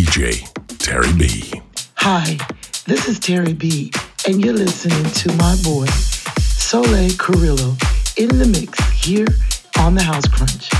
DJ Terri B. Hi, this is Terri B, and you're listening to my boy, Soleil Carrillo, in the mix here on the House Crunch.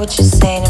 Me, yeah.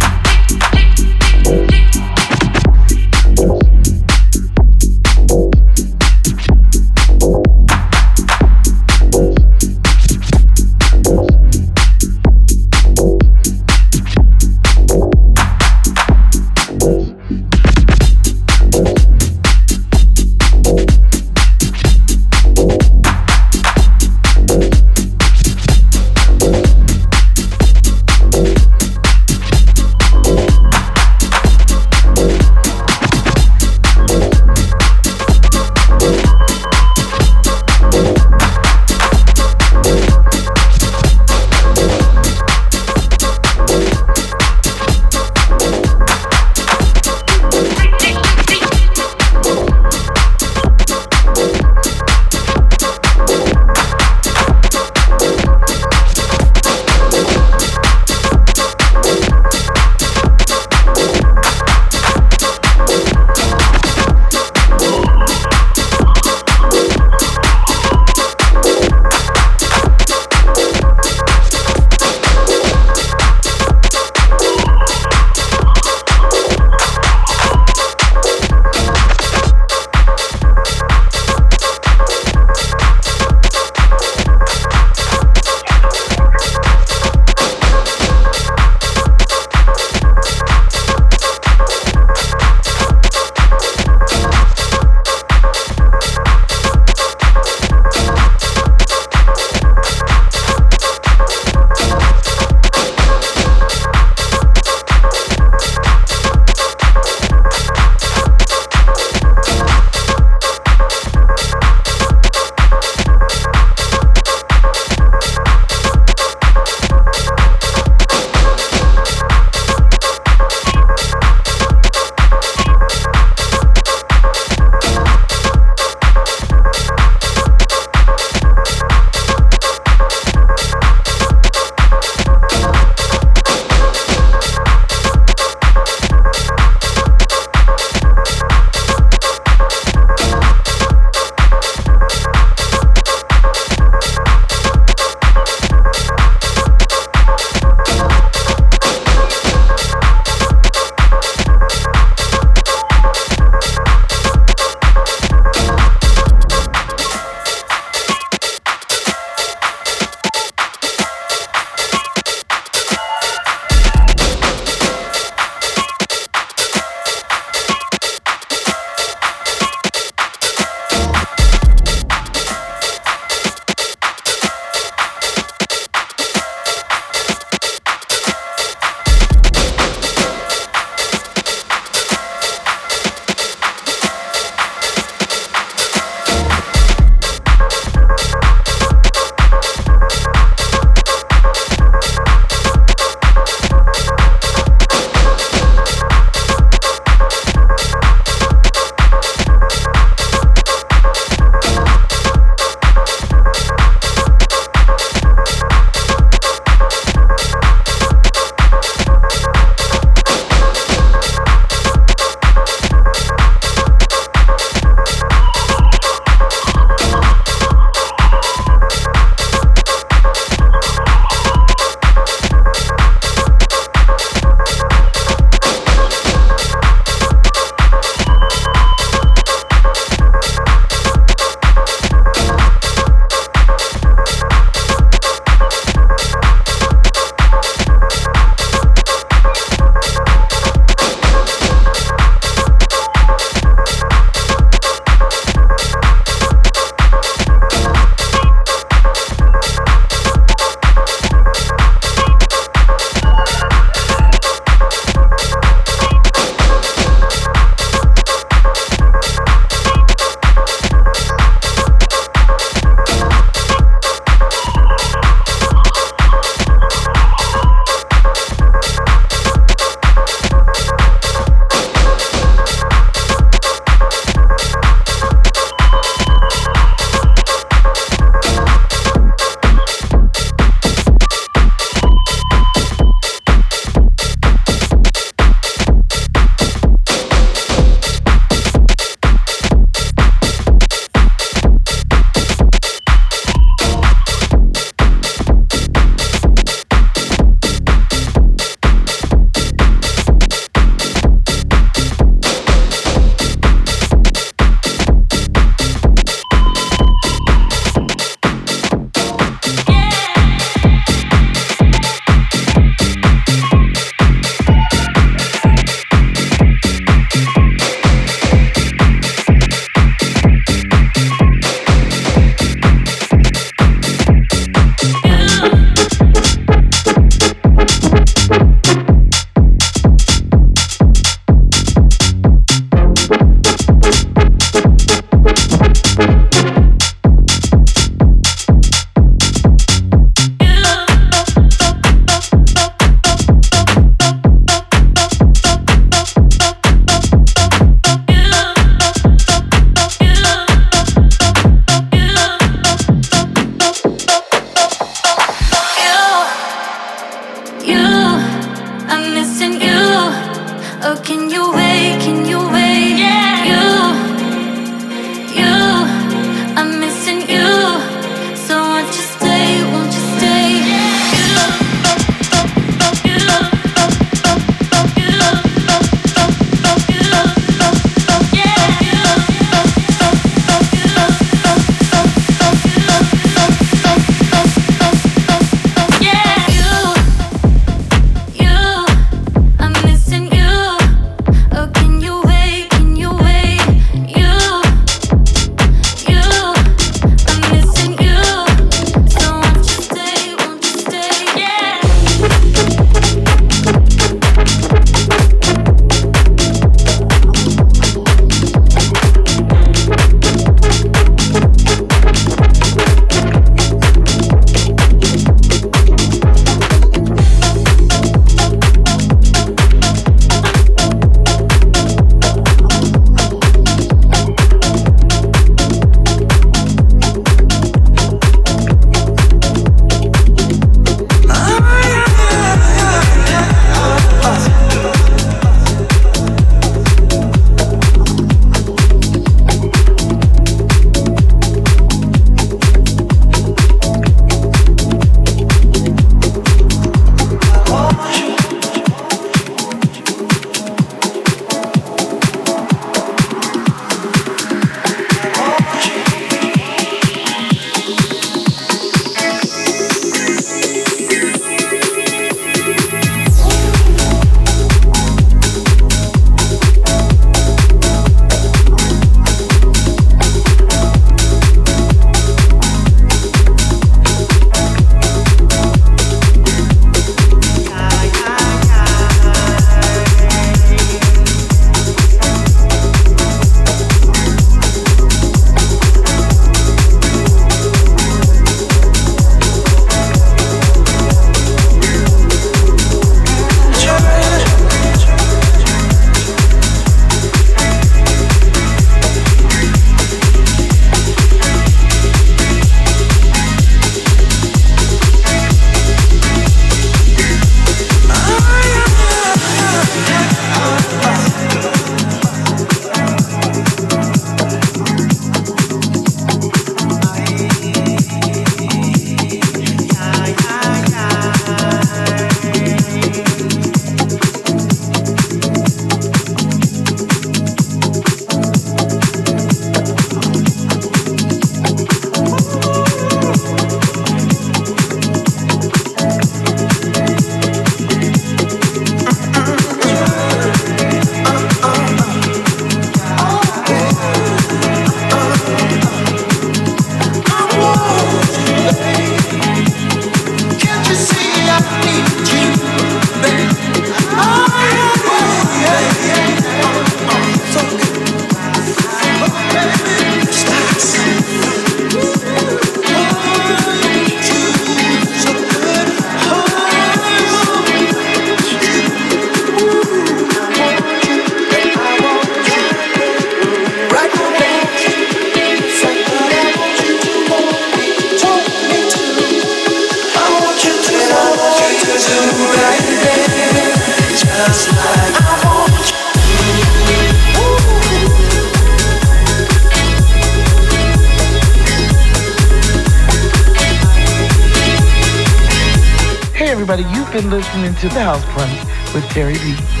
Listening to The House Crunch with Terri B.